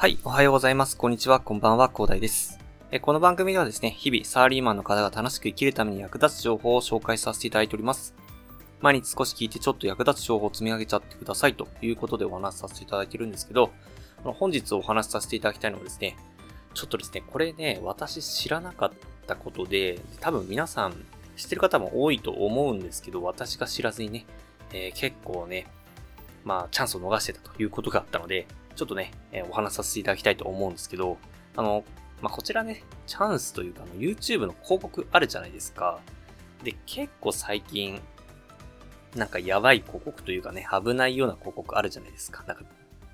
はい、おはようございます。こんにちは、こんばんは、広大です。えこの番組ではですね、日々サラリーマンの方が楽しく生きるために役立つ情報を紹介させていただいております。毎日少し聞いてちょっと役立つ情報を積み上げちゃってくださいということでお話しさせていただいてるんですけど、本日お話しさせていただきたいのはですね、ちょっとですね、これね、私知らなかったことで、多分皆さん知ってる方も多いと思うんですけど、私が知らずにね、えー、結構ね、まあ、チャンスを逃してたということがあったので、ちょっとね、え、お話しさせていただきたいと思うんですけど、あの、まあ、こちらね、チャンスというか、YouTube の広告あるじゃないですか。で、結構最近、なんかやばい広告というかね、危ないような広告あるじゃないですか。なんか、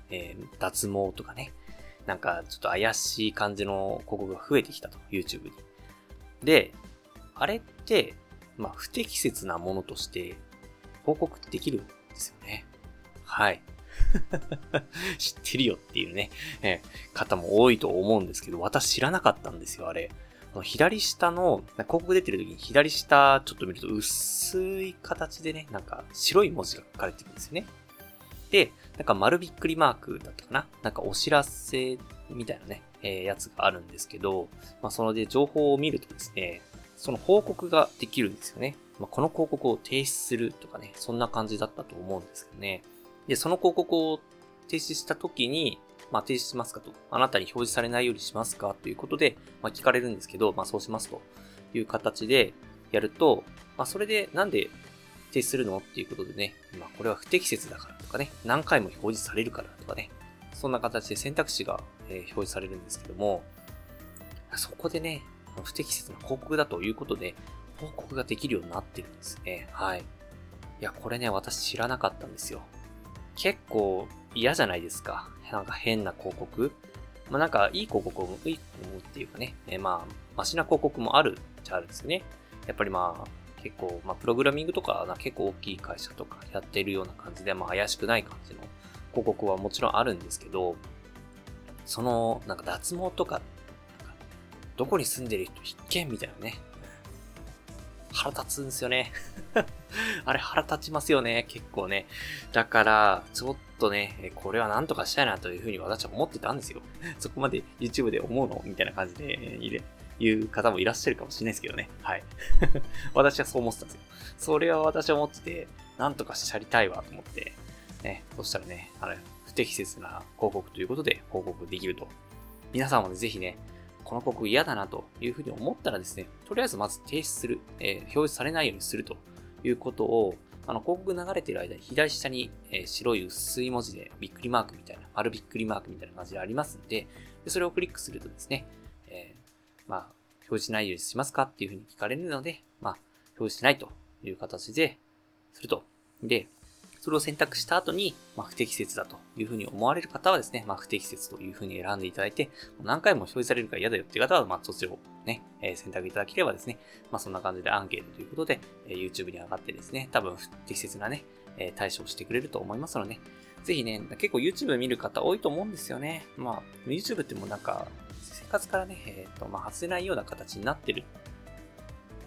えー、脱毛とかね。なんか、ちょっと怪しい感じの広告が増えてきたと、YouTube に。で、あれって、まあ、不適切なものとして、広告できるんですよね。はい。知ってるよっていうね、えー、方も多いと思うんですけど、私知らなかったんですよ、あれ。左下の、広告出てる時に左下ちょっと見ると薄い形でね、なんか白い文字が書かれてるんですよね。で、なんか丸びっくりマークだったかな？なんかお知らせみたいなね、えー、やつがあるんですけど、まあそので情報を見るとですね、その報告ができるんですよね。まあ、この広告を停止するとかね、そんな感じだったと思うんですけどね。で、その広告を停止した時に、まあ、停止しますかと。あなたに表示されないようにしますか？ということで、まあ、聞かれるんですけど、まあ、そうしますという形でやると、まあ、それでなんで停止するの？っていうことでね、まあ、これは不適切だからとかね、何回も表示されるからとかね、そんな形で選択肢が、え表示されるんですけども、そこでね、不適切な広告だということで、報告ができるようになってるんですね。はい。いや、これね、私知らなかったんですよ。結構嫌じゃないですか。なんか変な広告。まあなんかいい広告をいいと思うっていうかね、え、まあ、マシな広告もあるっちゃあるんですね。やっぱりまあ、結構、まあ、プログラミングとかな結構大きい会社とかやってるような感じで、まあ、怪しくない感じの広告はもちろんあるんですけど、その、なんか脱毛とか、どこに住んでる人必見みたいなね、腹立つんですよね。あれ腹立ちますよね、結構ね。だから、ちょっとね、これはなんとかしたいなというふうに私は思ってたんですよ。そこまで YouTube で思うのみたいな感じで、いれ、言う方もいらっしゃるかもしれないですけどね。はい。私はそう思ってたんですよ。それは私は思ってて、なんとかしちゃりたいわと思って、ね、そしたらね、あれ、不適切な広告ということで報告できると。皆さんもね、ぜひね、この広告嫌だなというふうに思ったらですね、とりあえずまず停止する、えー、表示されないようにするということを、あの、広告流れてる間に左下に、え、白い薄い文字でびっくりマークみたいな、丸びっくりマークみたいな感じでありますんで、でそれをクリックするとですね、えー、まあ、表示しないようにしますかっていうふうに聞かれるので、まあ、表示しないという形ですると。で、それを選択した後に、まあ、不適切だというふうに思われる方はですね、まあ、不適切というふうに選んでいただいて、何回も表示されるから嫌だよっていう方は、まあ、そっちをね、えー、選択いただければですね、まあ、そんな感じでアンケートということで、えー、YouTube に上がってですね、多分不適切なね、え、対処をしてくれると思いますので、ねぜひね、結構 YouTube 見る方多いと思うんですよね。まあ、YouTube ってもうなんか、生活からね、えっ、ー、と、まあ、外せないような形になってる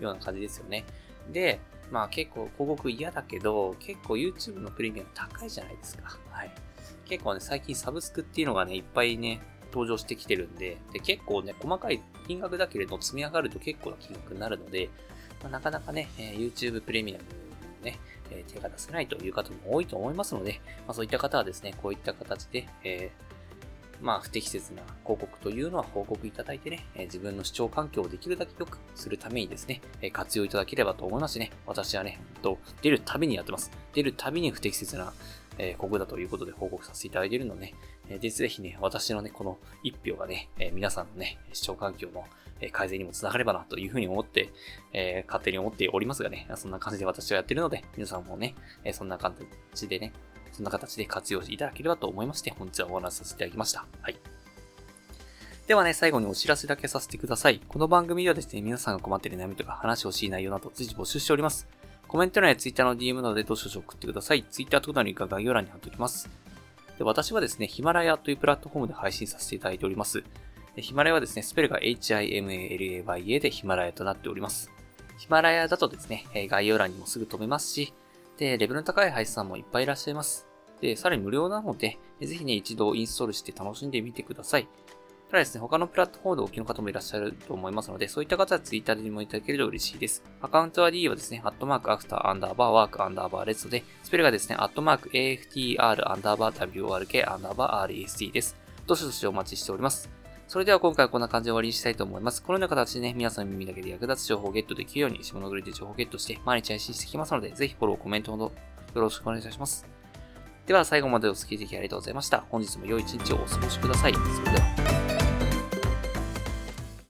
ような感じですよね。で、まあ結構広告嫌だけど、結構 YouTube のプレミアム高いじゃないですか。はい。結構ね、最近サブスクっていうのがね、いっぱいね、登場してきてるんで、で結構ね、細かい金額だけれど積み上がると結構な金額になるので、まあ、なかなかね、えー、YouTube プレミアムね、えー、手が出せないという方も多いと思いますので、まあ、そういった方はですね、こういった形で、えーまあ、不適切な広告というのは報告いただいてね、え自分の視聴環境をできるだけ良くするためにですね、え活用いただければと思いますしね、私はね、と出るたびにやってます。出るたびに不適切な、え広告だということで報告させていただいているので、ね、えー、ぜひね、私のね、この一票がね、え皆さんのね、視聴環境の改善にもつながればなというふうに思って、え、勝手に思っておりますがね、そんな感じで私はやってるので、皆さんもね、そんな感じでね、そんな形で活用していただければと思いまして、本日はお話しさせていただきました。はい。ではね、最後にお知らせだけさせてください。この番組ではですね、皆さんが困っている悩みとか話してほしい内容など随時募集しております。コメント欄や Twitter の DM などでどうしどし送ってください。Twitter とかのリンクは概要欄に貼っておきます。で私はですね、ヒマラヤというプラットフォームで配信させていただいております。ヒマラヤはですね、スペルが HIMALAYA でヒマラヤとなっております。ヒマラヤだとですね、概要欄にもすぐ飛べますし、で、レベルの高い配信さんもいっぱいいらっしゃいます。で、さらに無料なので、ぜひね、一度インストールして楽しんでみてください。ただですね、他のプラットフォームでお聞きの方もいらっしゃると思いますので、そういった方はツイッターでもいただけると嬉しいです。アカウント ID はですね、アットマーク After アンダーバー Work アンダーバー Rest で、スペルがですね、アットマーク AFTR アンダーバー WORK アンダーバー REST です。どしどしお待ちしております。それでは今回はこんな感じで終わりにしたいと思います。このような形でね、皆さんの耳だけで役立つ情報をゲットできるように、下のグリで情報をゲットして毎日配信していきますので、ぜひフォロー、コメントなどよろしくお願いいたします。では最後までお付き合いいただきありがとうございました。本日も良い一日をお過ごしください。それでは。